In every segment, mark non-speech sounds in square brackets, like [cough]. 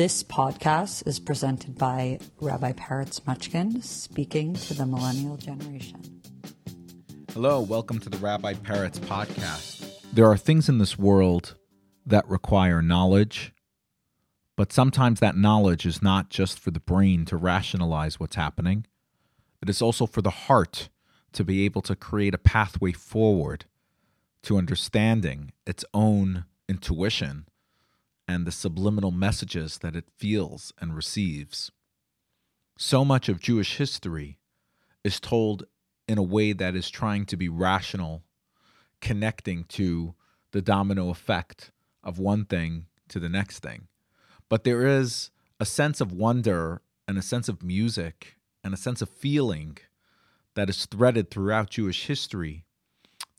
This podcast is presented by Rabbi Peretz Mochkin speaking to the millennial generation. Hello, welcome to the Rabbi Peretz podcast. There are things in this world that require knowledge, but sometimes that knowledge is not just for the brain to rationalize what's happening, it is also for the heart to be able to create a pathway forward to understanding its own intuition and the subliminal messages that it feels and receives. So much of Jewish history is told in a way that is trying to be rational, connecting to the domino effect of one thing to the next thing. But there is a sense of wonder and a sense of music and a sense of feeling that is threaded throughout Jewish history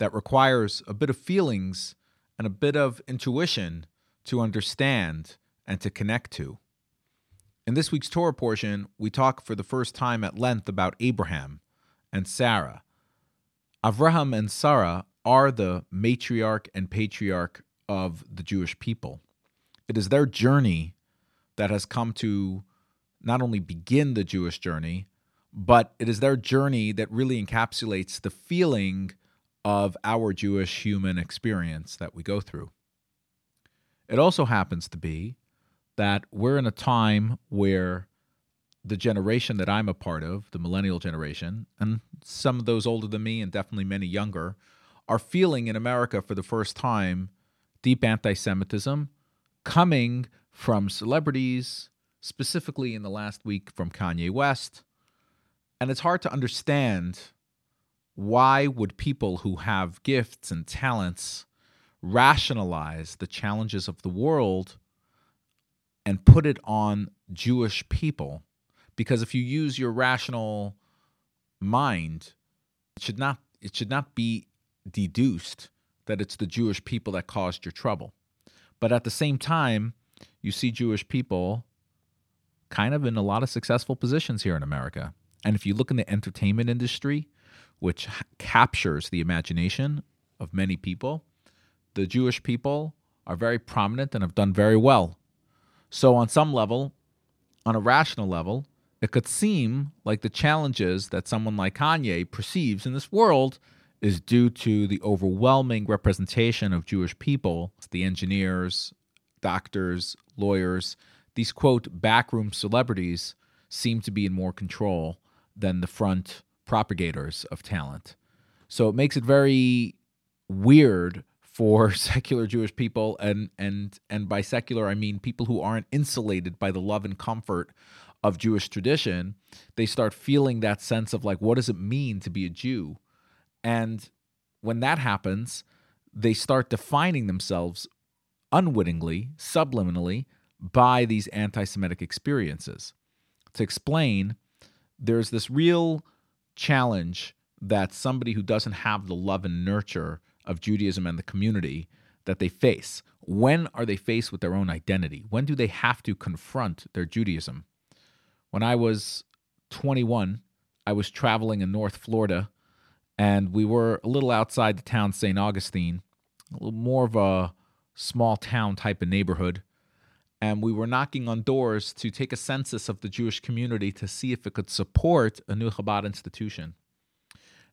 that requires a bit of feelings and a bit of intuition to understand and to connect to. In this week's Torah portion, we talk for the first time at length about Abraham and Sarah. Avraham and Sarah are the matriarch and patriarch of the Jewish people. It is their journey that has come to not only begin the Jewish journey, but it is their journey that really encapsulates the feeling of our Jewish human experience that we go through. It also happens to be that we're in a time where the generation that I'm a part of, the millennial generation, and some of those older than me and definitely many younger, are feeling in America for the first time deep anti Semitism coming from celebrities, specifically in the last week from Kanye West. And it's hard to understand why would people who have gifts and talents rationalize the challenges of the world and put it on Jewish people. Because if you use your rational mind, it should not it should not be deduced that it's the Jewish people that caused your trouble. But at the same time, you see Jewish people kind of in a lot of successful positions here in America. And if you look in the entertainment industry, which captures the imagination of many people, the Jewish people are very prominent and have done very well. So, on some level, on a rational level, it could seem like the challenges that someone like Kanye perceives in this world is due to the overwhelming representation of Jewish people, the engineers, doctors, lawyers. These quote backroom celebrities seem to be in more control than the front propagators of talent. So it makes it very weird for [laughs] secular Jewish people and and and by secular I mean people who aren't insulated by the love and comfort of Jewish tradition, they start feeling that sense of like what does it mean to be a Jew? And when that happens, they start defining themselves unwittingly, subliminally by these anti-Semitic experiences. To explain, there's this real challenge that somebody who doesn't have the love and nurture of Judaism and the community that they face. When are they faced with their own identity? When do they have to confront their Judaism? When I was 21, I was traveling in North Florida and we were a little outside the town St. Augustine, a little more of a small town type of neighborhood. And we were knocking on doors to take a census of the Jewish community to see if it could support a new Chabad institution.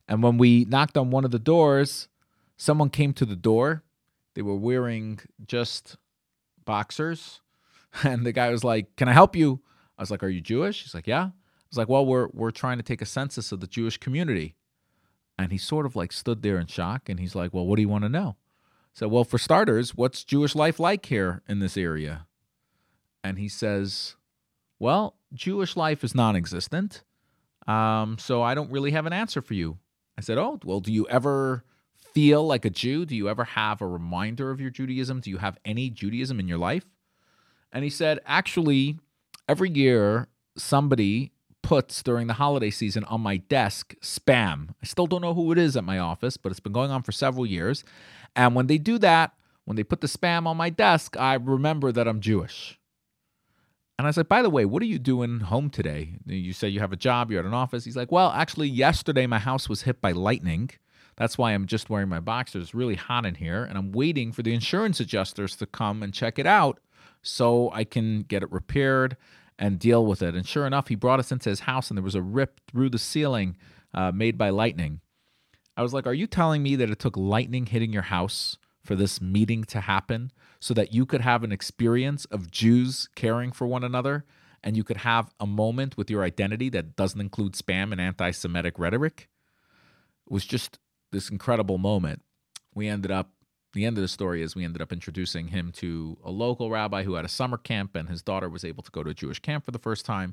And when we knocked on one of the doors, Someone came to the door. They were wearing just boxers. [laughs] And the guy was like, Can I help you? I was like, Are you Jewish? He's like, Yeah. I was like, Well, we're we're trying to take a census of the Jewish community. And he sort of like stood there in shock and he's like, Well, what do you want to know? So, well, for starters, what's Jewish life like here in this area? And he says, Well, Jewish life is non existent. Um, so I don't really have an answer for you. I said, Oh, well, do you ever feel like a Jew? Do you ever have a reminder of your Judaism? Do you have any Judaism in your life? And he said, actually, every year somebody puts during the holiday season on my desk spam. I still don't know who it is at my office, but it's been going on for several years. And when they do that, when they put the spam on my desk, I remember that I'm Jewish. And I said, by the way, what are you doing home today? You say you have a job, you're at an office. He's like, well, actually, yesterday my house was hit by lightning That's why I'm just wearing my boxers. It's really hot in here, and I'm waiting for the insurance adjusters to come and check it out so I can get it repaired and deal with it. And sure enough, he brought us into his house, and there was a rip through the ceiling uh, made by lightning. I was like, Are you telling me that it took lightning hitting your house for this meeting to happen so that you could have an experience of Jews caring for one another and you could have a moment with your identity that doesn't include spam and anti Semitic rhetoric? It was just this incredible moment. We ended up the end of the story is we ended up introducing him to a local rabbi who had a summer camp and his daughter was able to go to a Jewish camp for the first time.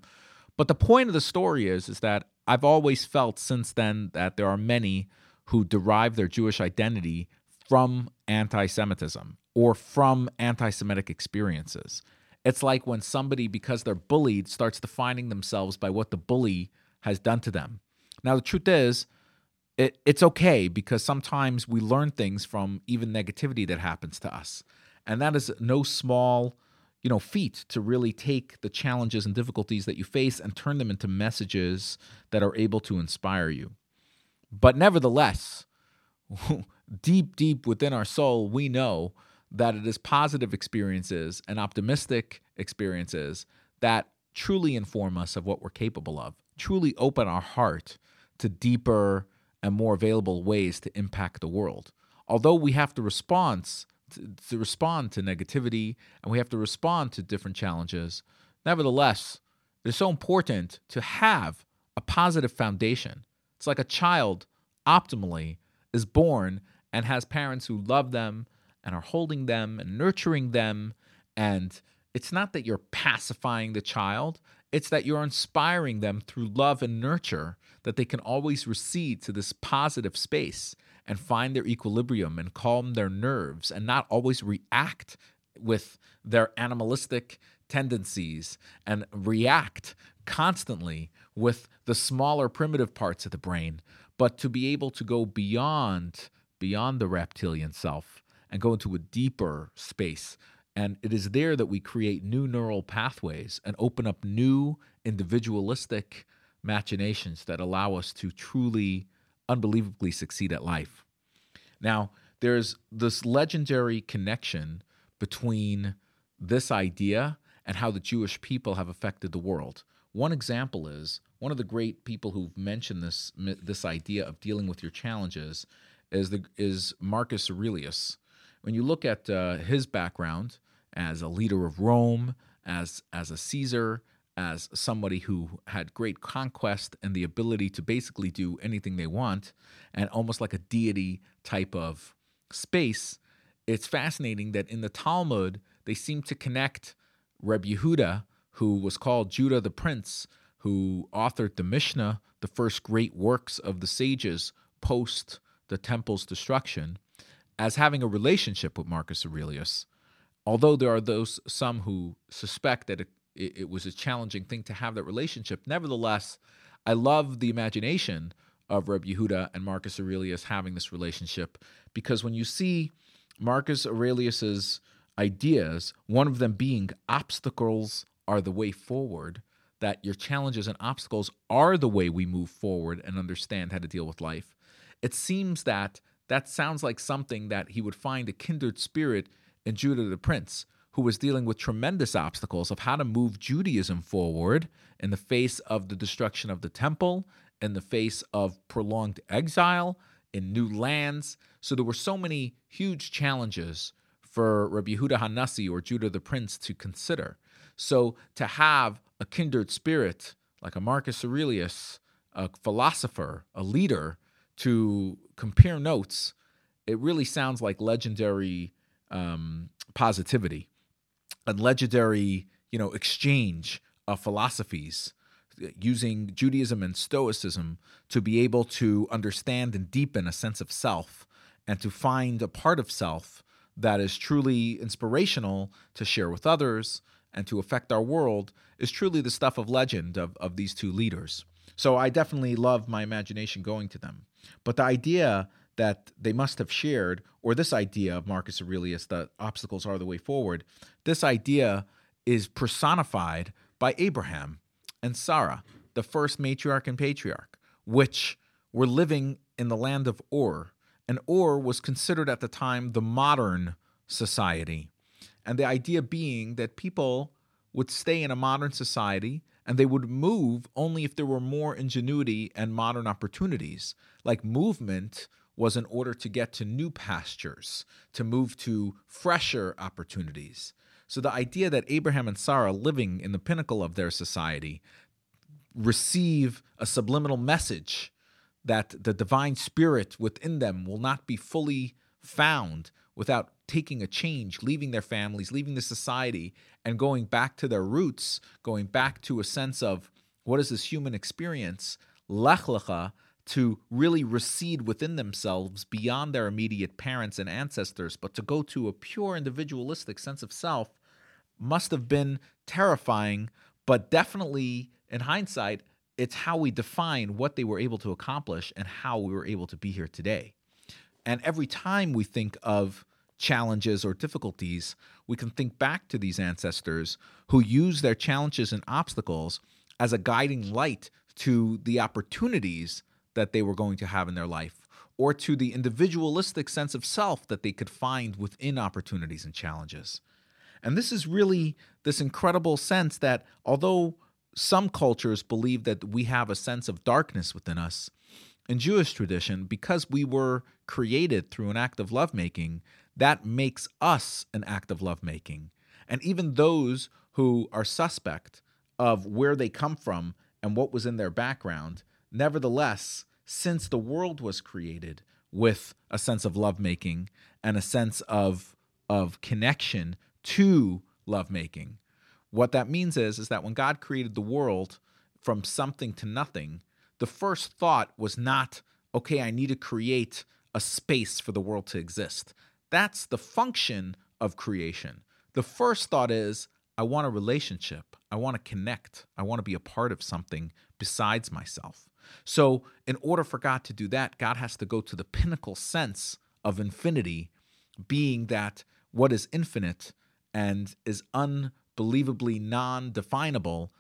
But the point of the story is is that I've always felt since then that there are many who derive their Jewish identity from anti-Semitism or from anti-Semitic experiences. It's like when somebody because they're bullied starts defining themselves by what the bully has done to them. Now the truth is it, it's okay because sometimes we learn things from even negativity that happens to us. And that is no small, you know, feat to really take the challenges and difficulties that you face and turn them into messages that are able to inspire you. But nevertheless, [laughs] deep, deep within our soul, we know that it is positive experiences and optimistic experiences that truly inform us of what we're capable of, truly open our heart to deeper and more available ways to impact the world. Although we have to respond to, to respond to negativity and we have to respond to different challenges, nevertheless, it's so important to have a positive foundation. It's like a child optimally is born and has parents who love them and are holding them and nurturing them. And it's not that you're pacifying the child, it's that you're inspiring them through love and nurture that they can always recede to this positive space and find their equilibrium and calm their nerves and not always react with their animalistic tendencies and react constantly with the smaller primitive parts of the brain but to be able to go beyond beyond the reptilian self and go into a deeper space and it is there that we create new neural pathways and open up new individualistic machinations that allow us to truly, unbelievably succeed at life. Now, there's this legendary connection between this idea and how the Jewish people have affected the world. One example is one of the great people who've mentioned this this idea of dealing with your challenges is the is Marcus Aurelius. When you look at uh, his background, as a leader of Rome, as as a Caesar, as somebody who had great conquest and the ability to basically do anything they want, and almost like a deity type of space. It's fascinating that in the Talmud they seem to connect Reb Yehuda, who was called Judah the Prince, who authored the Mishnah, the first great works of the sages post the temple's destruction, as having a relationship with Marcus Aurelius although there are those some who suspect that it, it, was a challenging thing to have that relationship, nevertheless, I love the imagination of Reb Yehuda and Marcus Aurelius having this relationship because when you see Marcus Aurelius's ideas, one of them being obstacles are the way forward, that your challenges and obstacles are the way we move forward and understand how to deal with life. It seems that that sounds like something that he would find a kindred spirit in Judah the Prince, who was dealing with tremendous obstacles of how to move Judaism forward in the face of the destruction of the temple, in the face of prolonged exile in new lands. So there were so many huge challenges for Rabbi Yehuda Hanassi or Judah the Prince to consider. So to have a kindred spirit like a Marcus Aurelius, a philosopher, a leader, to compare notes, it really sounds like legendary um, positivity, a legendary, you know, exchange of philosophies using Judaism and Stoicism to be able to understand and deepen a sense of self and to find a part of self that is truly inspirational to share with others and to affect our world is truly the stuff of legend of, of these two leaders. So I definitely love my imagination going to them. But the idea that they must have shared, or this idea of Marcus Aurelius that obstacles are the way forward, this idea is personified by Abraham and Sarah, the first matriarch and patriarch, which were living in the land of Ur, and Ur was considered at the time the modern society. And the idea being that people would stay in a modern society and they would move only if there were more ingenuity and modern opportunities. Like movement was in order to get to new pastures, to move to fresher opportunities. So the idea that Abraham and Sarah, living in the pinnacle of their society, receive a subliminal message that the divine spirit within them will not be fully found without taking a change, leaving their families, leaving the society, and going back to their roots, going back to a sense of what is this human experience, lech lecha, to really recede within themselves beyond their immediate parents and ancestors, but to go to a pure individualistic sense of self must have been terrifying, but definitely in hindsight, it's how we define what they were able to accomplish and how we were able to be here today. And every time we think of challenges or difficulties, we can think back to these ancestors who used their challenges and obstacles as a guiding light to the opportunities that they were going to have in their life or to the individualistic sense of self that they could find within opportunities and challenges. And this is really this incredible sense that although some cultures believe that we have a sense of darkness within us. In Jewish tradition, because we were created through an act of lovemaking, that makes us an act of lovemaking. And even those who are suspect of where they come from and what was in their background, nevertheless, since the world was created with a sense of lovemaking and a sense of, of connection to lovemaking, what that means is is that when God created the world from something to nothing, the first thought was not, okay, I need to create a space for the world to exist. That's the function of creation. The first thought is, I want a relationship. I want to connect. I want to be a part of something besides myself. So, in order for God to do that, God has to go to the pinnacle sense of infinity, being that what is infinite and is unbelievably non definable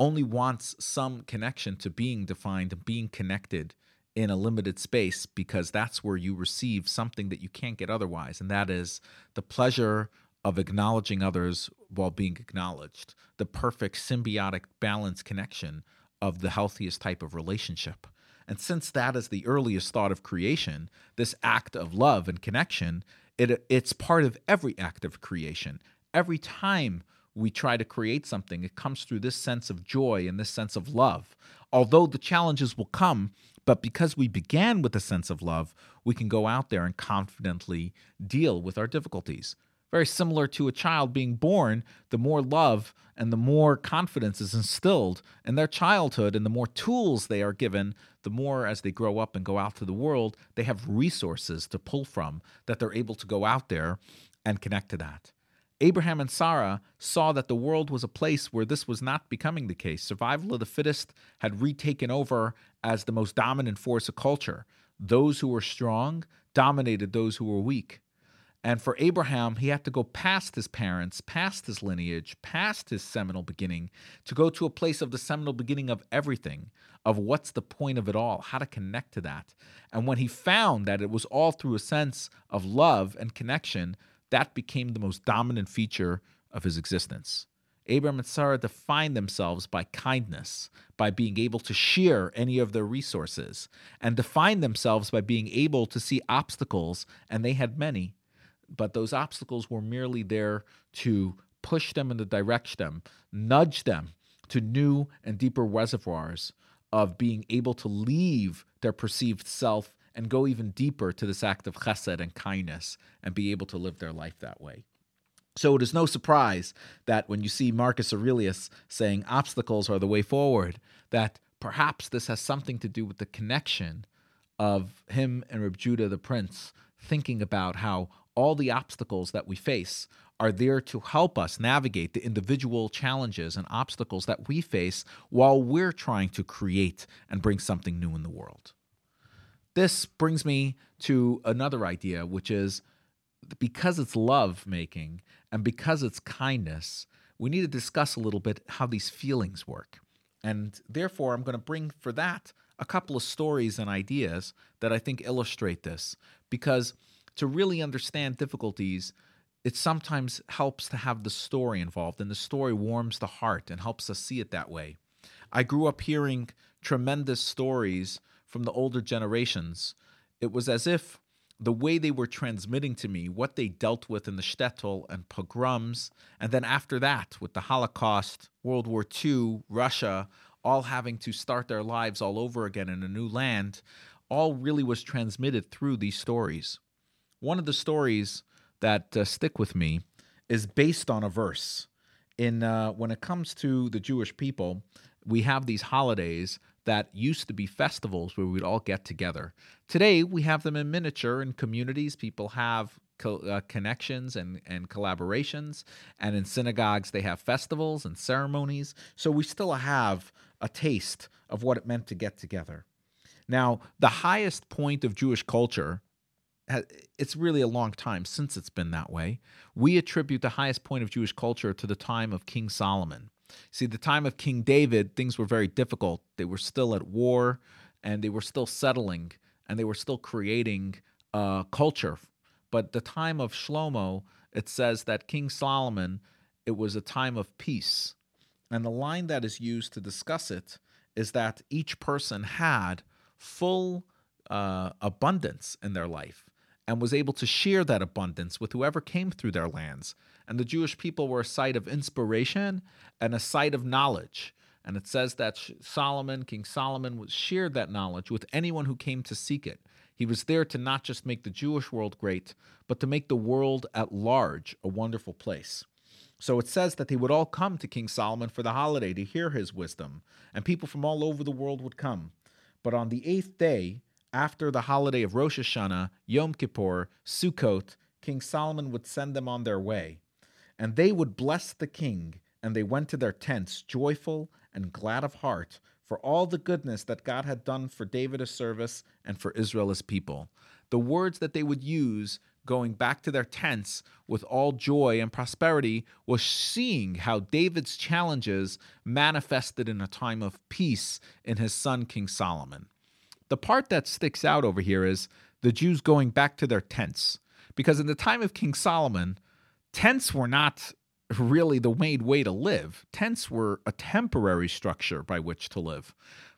only wants some connection to being defined and being connected in a limited space because that's where you receive something that you can't get otherwise, and that is the pleasure of acknowledging others while being acknowledged, the perfect symbiotic balance connection of the healthiest type of relationship. And since that is the earliest thought of creation, this act of love and connection, it, it's part of every act of creation. Every time we try to create something, it comes through this sense of joy and this sense of love. Although the challenges will come, but because we began with a sense of love, we can go out there and confidently deal with our difficulties. Very similar to a child being born, the more love and the more confidence is instilled in their childhood, and the more tools they are given, the more as they grow up and go out to the world, they have resources to pull from that they're able to go out there and connect to that. Abraham and Sarah saw that the world was a place where this was not becoming the case. Survival of the fittest had retaken over as the most dominant force of culture. Those who were strong dominated those who were weak. And for Abraham, he had to go past his parents, past his lineage, past his seminal beginning, to go to a place of the seminal beginning of everything, of what's the point of it all, how to connect to that. And when he found that it was all through a sense of love and connection, that became the most dominant feature of his existence. Abraham and Sarah defined themselves by kindness, by being able to share any of their resources, and defined themselves by being able to see obstacles, and they had many, but those obstacles were merely there to push them in the direction, them, nudge them to new and deeper reservoirs of being able to leave their perceived self and go even deeper to this act of chesed and kindness and be able to live their life that way. So it is no surprise that when you see Marcus Aurelius saying obstacles are the way forward, that perhaps this has something to do with the connection of him and Reb Judah the Prince thinking about how all the obstacles that we face are there to help us navigate the individual challenges and obstacles that we face while we're trying to create and bring something new in the world. This brings me to another idea, which is because it's love making and because it's kindness, we need to discuss a little bit how these feelings work. And therefore, I'm going to bring for that a couple of stories and ideas that I think illustrate this. Because to really understand difficulties, it sometimes helps to have the story involved, and the story warms the heart and helps us see it that way. I grew up hearing tremendous stories from the older generations. It was as if the way they were transmitting to me what they dealt with in the shtetl and pogroms, and then after that with the Holocaust, World War II, Russia, all having to start their lives all over again in a new land, all really was transmitted through these stories. One of the stories that uh, stick with me is based on a verse. In uh, when it comes to the Jewish people, we have these holidays that used to be festivals where we'd all get together. Today, we have them in miniature in communities. People have co- uh, connections and, and collaborations. And in synagogues, they have festivals and ceremonies. So we still have a taste of what it meant to get together. Now, the highest point of Jewish culture, it's really a long time since it's been that way. We attribute the highest point of Jewish culture to the time of King Solomon. See, the time of King David, things were very difficult. They were still at war and they were still settling and they were still creating a culture. But the time of Shlomo, it says that King Solomon, it was a time of peace. And the line that is used to discuss it is that each person had full uh, abundance in their life and was able to share that abundance with whoever came through their lands. And the Jewish people were a site of inspiration and a site of knowledge. And it says that Solomon, King Solomon, shared that knowledge with anyone who came to seek it. He was there to not just make the Jewish world great, but to make the world at large a wonderful place. So it says that they would all come to King Solomon for the holiday to hear his wisdom, and people from all over the world would come. But on the eighth day, after the holiday of Rosh Hashanah, Yom Kippur, Sukkot, King Solomon would send them on their way. And they would bless the king, and they went to their tents, joyful and glad of heart, for all the goodness that God had done for David his service and for Israel his people. The words that they would use going back to their tents with all joy and prosperity was seeing how David's challenges manifested in a time of peace in his son King Solomon. The part that sticks out over here is the Jews going back to their tents. Because in the time of King Solomon, tents were not really the main way to live. Tents were a temporary structure by which to live.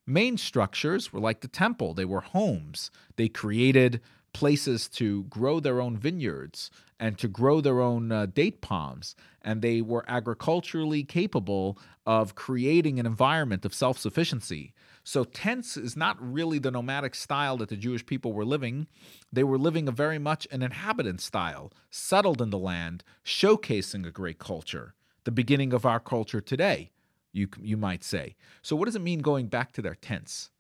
Main structures were like the temple, they were homes. They created places to grow their own vineyards and to grow their own uh, date palms. And they were agriculturally capable of creating an environment of self sufficiency. So, tents is not really the nomadic style that the Jewish people were living. They were living a very much an inhabitant style, settled in the land, showcasing a great culture, the beginning of our culture today, you, you might say. So, what does it mean going back to their tents?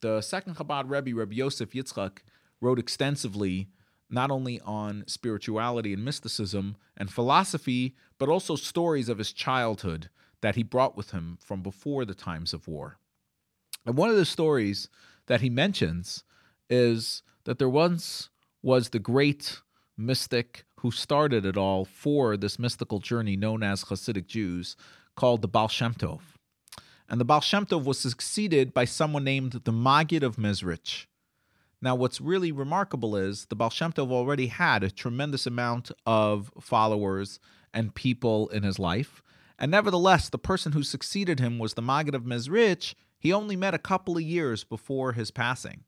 The second Chabad Rebbe, Rebbe Yosef Yitzchak, wrote extensively not only on spirituality and mysticism and philosophy, but also stories of his childhood that he brought with him from before the times of war. And one of the stories that he mentions is that there once was the great mystic who started it all for this mystical journey known as Hasidic Jews, called the Baal Shem Tov. And the Baal Shem Tov was succeeded by someone named the Maggid of Mezrich. Now, what's really remarkable is the Baal Shem Tov already had a tremendous amount of followers and people in his life. And nevertheless, the person who succeeded him was the Maggid of Mezrich, he only met a couple of years before his passing.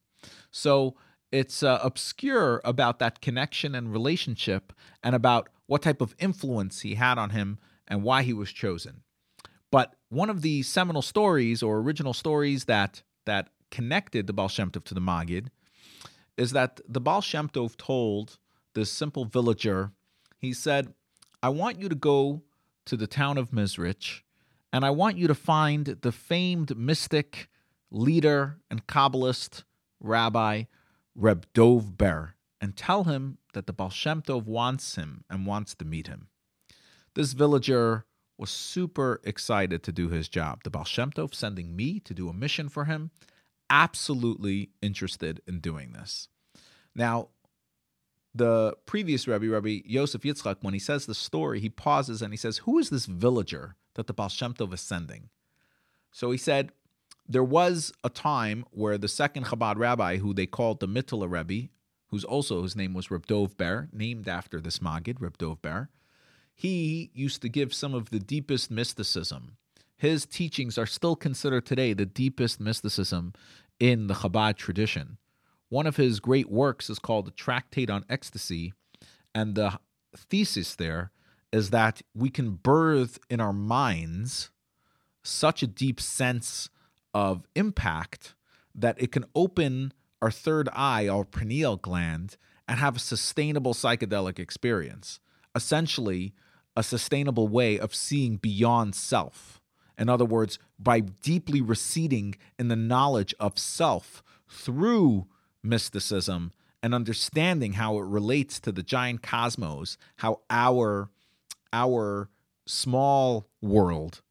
So it's uh, obscure about that connection and relationship and about what type of influence he had on him and why he was chosen. But one of the seminal stories or original stories that that connected the Baal Shem Tov to the Maggid is that the Baal Shem Tov told this simple villager, he said, I want you to go to the town of Mezrich and I want you to find the famed mystic, leader, and Kabbalist rabbi Reb Dov Ber and tell him that the Baal Shem Tov wants him and wants to meet him. This villager was super excited to do his job. The Baal Shem Tov sending me to do a mission for him, absolutely interested in doing this. Now, the previous Rebbe, Rebbe Yosef Yitzchak, when he says the story, he pauses and he says, Who is this villager that the Baal Shem Tov is sending? So he said, there was a time where the second Chabad rabbi, who they called the Mittler Rebbe, who's also his name was Reb Dov Ber, named after this Maggid, Reb Dov Ber, he used to give some of the deepest mysticism. His teachings are still considered today the deepest mysticism in the Chabad tradition. One of his great works is called the Tractate on Ecstasy, and the thesis there is that we can birth in our minds such a deep sense of impact that it can open our third eye, our pineal gland, and have a sustainable psychedelic experience. Essentially, a sustainable way of seeing beyond self. In other words, by deeply receding in the knowledge of self through mysticism and understanding how it relates to the giant cosmos, how our our small world,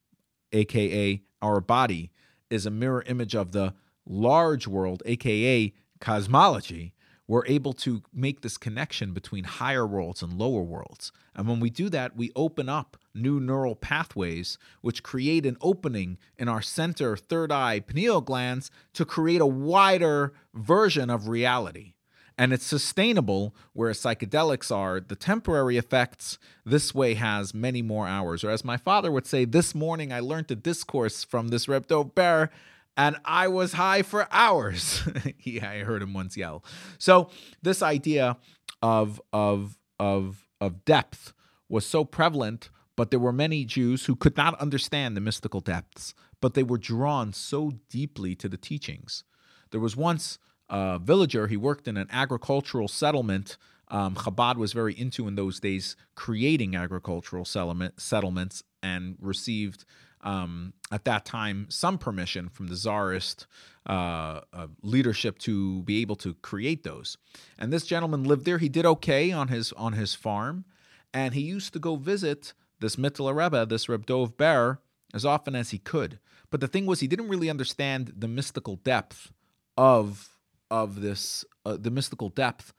aka our body, is a mirror image of the large world, aka cosmology, we're able to make this connection between higher worlds and lower worlds. And when we do that, we open up new neural pathways, which create an opening in our center third eye pineal glands to create a wider version of reality. And it's sustainable, whereas psychedelics are the temporary effects. This way has many more hours. Or as my father would say, this morning I learned a discourse from this Reb Ber and I was high for hours. [laughs] yeah, I heard him once yell. So this idea of of of of depth was so prevalent, but there were many Jews who could not understand the mystical depths, but they were drawn so deeply to the teachings. There was once a villager, he worked in an agricultural settlement. Um, Chabad was very into in those days creating agricultural settlement, settlements and received um, at that time some permission from the czarist uh, uh, leadership to be able to create those. And this gentleman lived there. He did okay on his on his farm, and he used to go visit this Mittler Rebbe, this Reb Dov Ber, as often as he could. But the thing was, he didn't really understand the mystical depth of of this, uh, the mystical depth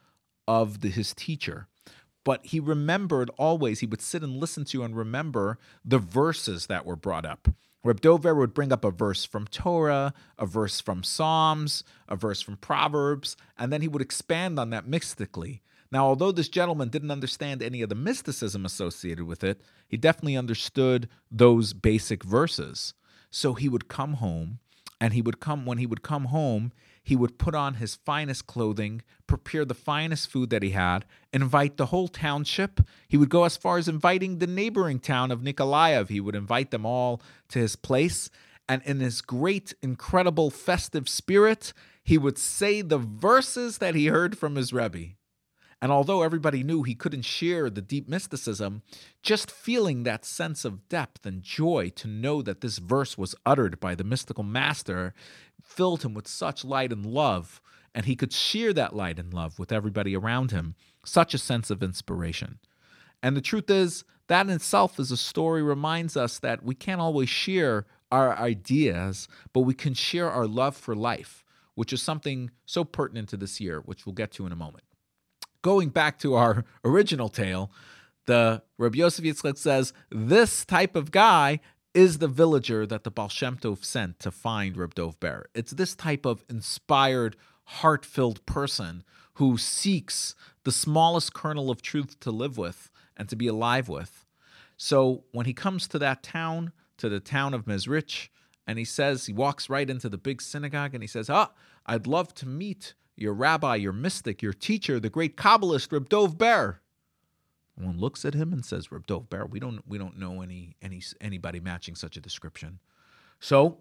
of the, his teacher but he remembered always, he would sit and listen to and remember the verses that were brought up. Reb Dovber would bring up a verse from Torah, a verse from Psalms, a verse from Proverbs, and then he would expand on that mystically. Now, although this gentleman didn't understand any of the mysticism associated with it, he definitely understood those basic verses. So he would come home, and he would come, when he would come home, he would put on his finest clothing, prepare the finest food that he had, invite the whole township. He would go as far as inviting the neighboring town of Nikolaev. He would invite them all to his place. And in his great, incredible festive spirit, he would say the verses that he heard from his Rebbe. And although everybody knew he couldn't share the deep mysticism, just feeling that sense of depth and joy to know that this verse was uttered by the mystical master filled him with such light and love, and he could share that light and love with everybody around him. Such a sense of inspiration. And the truth is, that in itself is a story reminds us that we can't always share our ideas, but we can share our love for life, which is something so pertinent to this year, which we'll get to in a moment going back to our original tale, the Rabbi Yosef Yitzchak says this type of guy is the villager that the Baal Shem Tov sent to find Reb Dov. It's this type of inspired, heart-filled person who seeks the smallest kernel of truth to live with and to be alive with. So when he comes to that town, to the town of Mezrich, and he says, he walks right into the big synagogue and he says, Ah, I'd love to meet your rabbi, your mystic, your teacher, the great Kabbalist, Reb Dov Ber. One looks at him and says, Reb Dov Ber, we don't, we don't know any, any, anybody matching such a description. So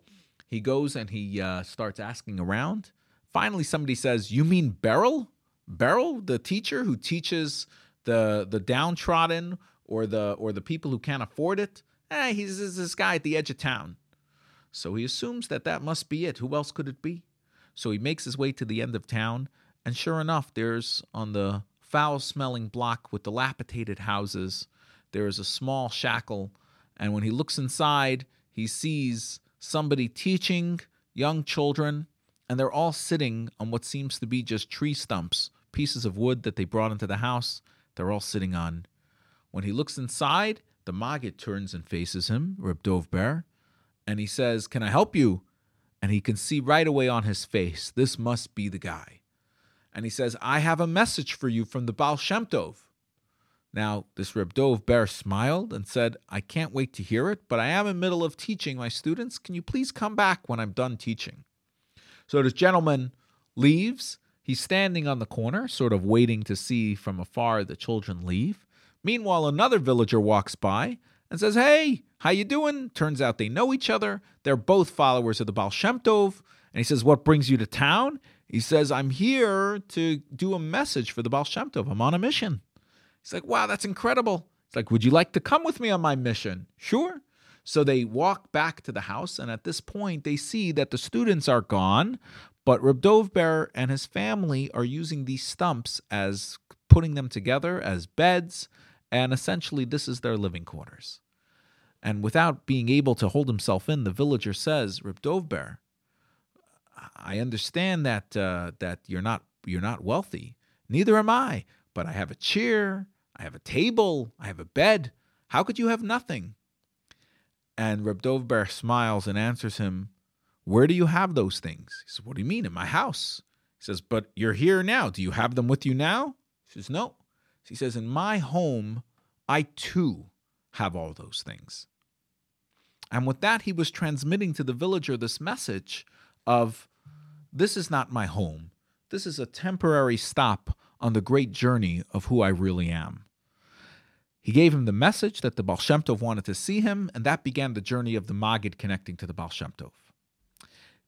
he goes and he uh, starts asking around. Finally, somebody says, You mean Beryl? Beryl, the teacher who teaches the, the downtrodden or the, or the people who can't afford it? Eh, he's, he's this guy at the edge of town. So he assumes that that must be it. Who else could it be? So he makes his way to the end of town, and sure enough, there's on the foul smelling block with dilapidated houses, there is a small shackle, and when he looks inside, he sees somebody teaching young children, and they're all sitting on what seems to be just tree stumps, pieces of wood that they brought into the house, they're all sitting on. When he looks inside, the Maggid turns and faces him, Reb Ber, and he says, Can I help you? And he can see right away on his face, this must be the guy. And he says, I have a message for you from the Baal Shem Tov. Now, this Reb Dov Ber smiled and said, I can't wait to hear it, but I am in middle of teaching my students. Can you please come back when I'm done teaching? So this gentleman leaves. He's standing on the corner, sort of waiting to see from afar the children leave. Meanwhile, another villager walks by and says, Hey, how you doing? Turns out they know each other. They're both followers of the Baal Shem Tov. And he says, What brings you to town? He says, I'm here to do a message for the Baal Shem Tov. I'm on a mission. He's like, wow, that's incredible. It's like, would you like to come with me on my mission? Sure. So they walk back to the house, and at this point, they see that the students are gone, but Reb Dovber and his family are using these stumps as putting them together as beds, and essentially, this is their living quarters. And without being able to hold himself in, the villager says, Reb Dovber, I understand that uh, that you're not you're not wealthy. Neither am I. But I have a chair, I have a table, I have a bed. How could you have nothing? And Reb Dovber smiles and answers him, Where do you have those things? He says, What do you mean? In my house. He says, But you're here now. Do you have them with you now? He says, No. He says, In my home, I too have all those things. And with that, he was transmitting to the villager this message of this is not my home. This is a temporary stop on the great journey of who I really am. He gave him the message that the Baal Shem Tov wanted to see him, and that began the journey of the Maggid connecting to the Baal Shem Tov.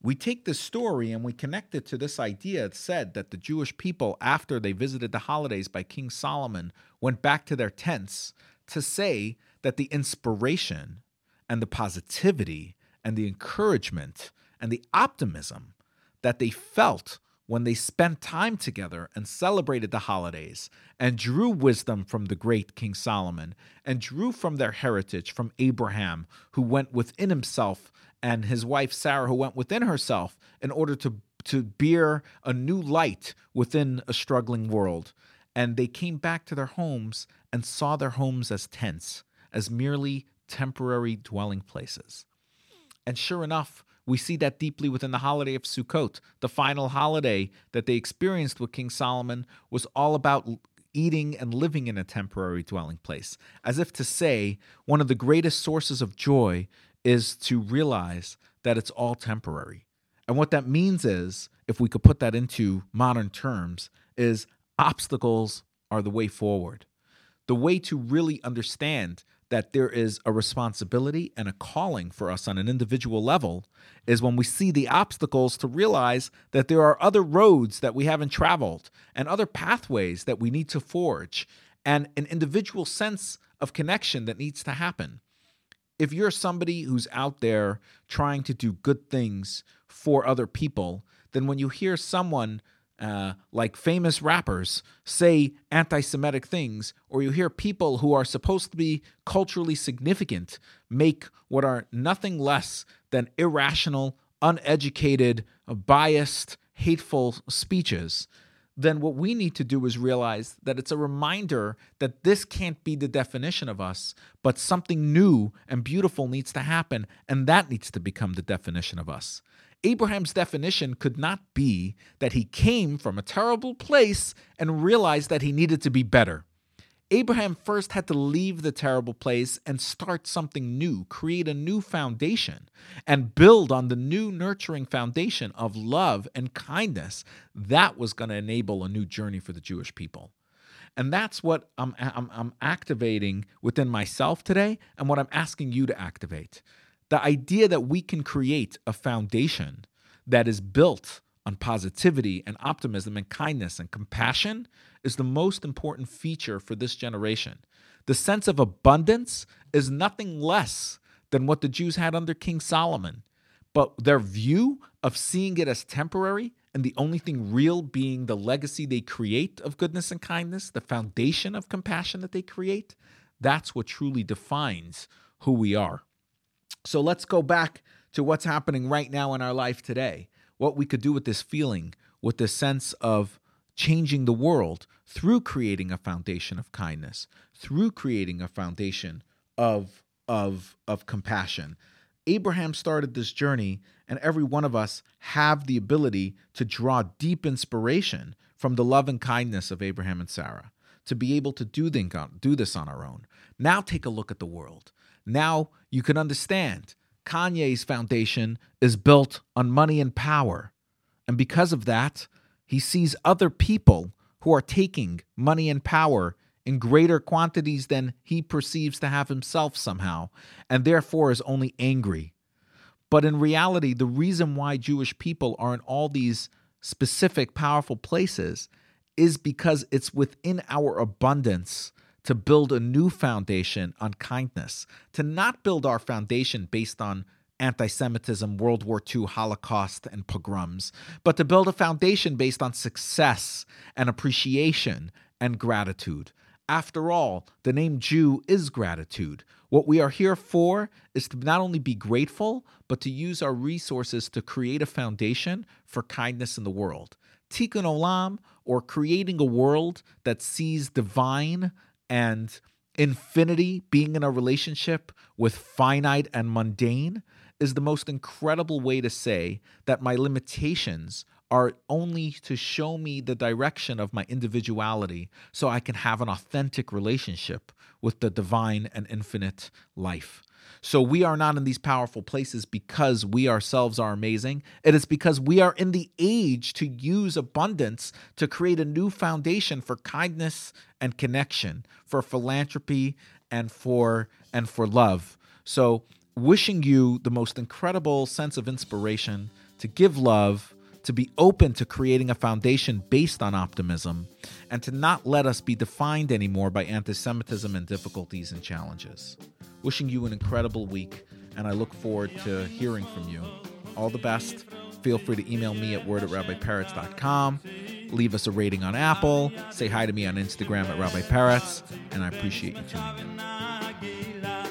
We take this story and we connect it to this idea. It said that the Jewish people, after they visited the holidays by King Solomon, went back to their tents to say that the inspiration and the positivity and the encouragement and the optimism that they felt when they spent time together and celebrated the holidays and drew wisdom from the great King Solomon and drew from their heritage from Abraham, who went within himself, and his wife Sarah, who went within herself in order to, to bear a new light within a struggling world. And they came back to their homes and saw their homes as tents, as merely temporary dwelling places. And sure enough, we see that deeply within the holiday of Sukkot. The final holiday that they experienced with King Solomon was all about eating and living in a temporary dwelling place, as if to say, one of the greatest sources of joy is to realize that it's all temporary. And what that means is, if we could put that into modern terms, is obstacles are the way forward. The way to really understand that there is a responsibility and a calling for us on an individual level is when we see the obstacles to realize that there are other roads that we haven't traveled and other pathways that we need to forge and an individual sense of connection that needs to happen. If you're somebody who's out there trying to do good things for other people, then when you hear someone uh, like famous rappers say anti Semitic things, or you hear people who are supposed to be culturally significant make what are nothing less than irrational, uneducated, biased, hateful speeches, then what we need to do is realize that it's a reminder that this can't be the definition of us, but something new and beautiful needs to happen, and that needs to become the definition of us. Abraham's definition could not be that he came from a terrible place and realized that he needed to be better. Abraham first had to leave the terrible place and start something new, create a new foundation, and build on the new nurturing foundation of love and kindness. That was going to enable a new journey for the Jewish people. And that's what I'm, I'm, I'm activating within myself today and what I'm asking you to activate. The idea that we can create a foundation that is built on positivity and optimism and kindness and compassion is the most important feature for this generation. The sense of abundance is nothing less than what the Jews had under King Solomon. But their view of seeing it as temporary and the only thing real being the legacy they create of goodness and kindness, the foundation of compassion that they create, that's what truly defines who we are. So let's go back to what's happening right now in our life today. What we could do with this feeling, with this sense of changing the world through creating a foundation of kindness, through creating a foundation of of of compassion. Abraham started this journey, and every one of us have the ability to draw deep inspiration from the love and kindness of Abraham and Sarah to be able to do, do this on our own. Now take a look at the world. Now you can understand Kanye's foundation is built on money and power. And because of that, he sees other people who are taking money and power in greater quantities than he perceives to have himself somehow, and therefore is only angry. But in reality, the reason why Jewish people are in all these specific, powerful places is because it's within our abundance to build a new foundation on kindness, to not build our foundation based on anti Semitism, World War II, Holocaust, and pogroms, but to build a foundation based on success and appreciation and gratitude. After all, the name Jew is gratitude. What we are here for is to not only be grateful, but to use our resources to create a foundation for kindness in the world. Tikkun Olam, or creating a world that sees divine and infinity being in a relationship with finite and mundane, is the most incredible way to say that my limitations are only to show me the direction of my individuality so I can have an authentic relationship with the divine and infinite life. So we are not in these powerful places because we ourselves are amazing. It is because we are in the age to use abundance to create a new foundation for kindness and connection, for philanthropy and for and for love. So wishing you the most incredible sense of inspiration to give love, to be open to creating a foundation based on optimism, and to not let us be defined anymore by anti Semitism and difficulties and challenges. Wishing you an incredible week, and I look forward to hearing from you. All the best. Feel free to email me at word at rabbiperetz.com. Leave us a rating on Apple. Say hi to me on Instagram at Rabbi Peretz, and I appreciate you tuning in.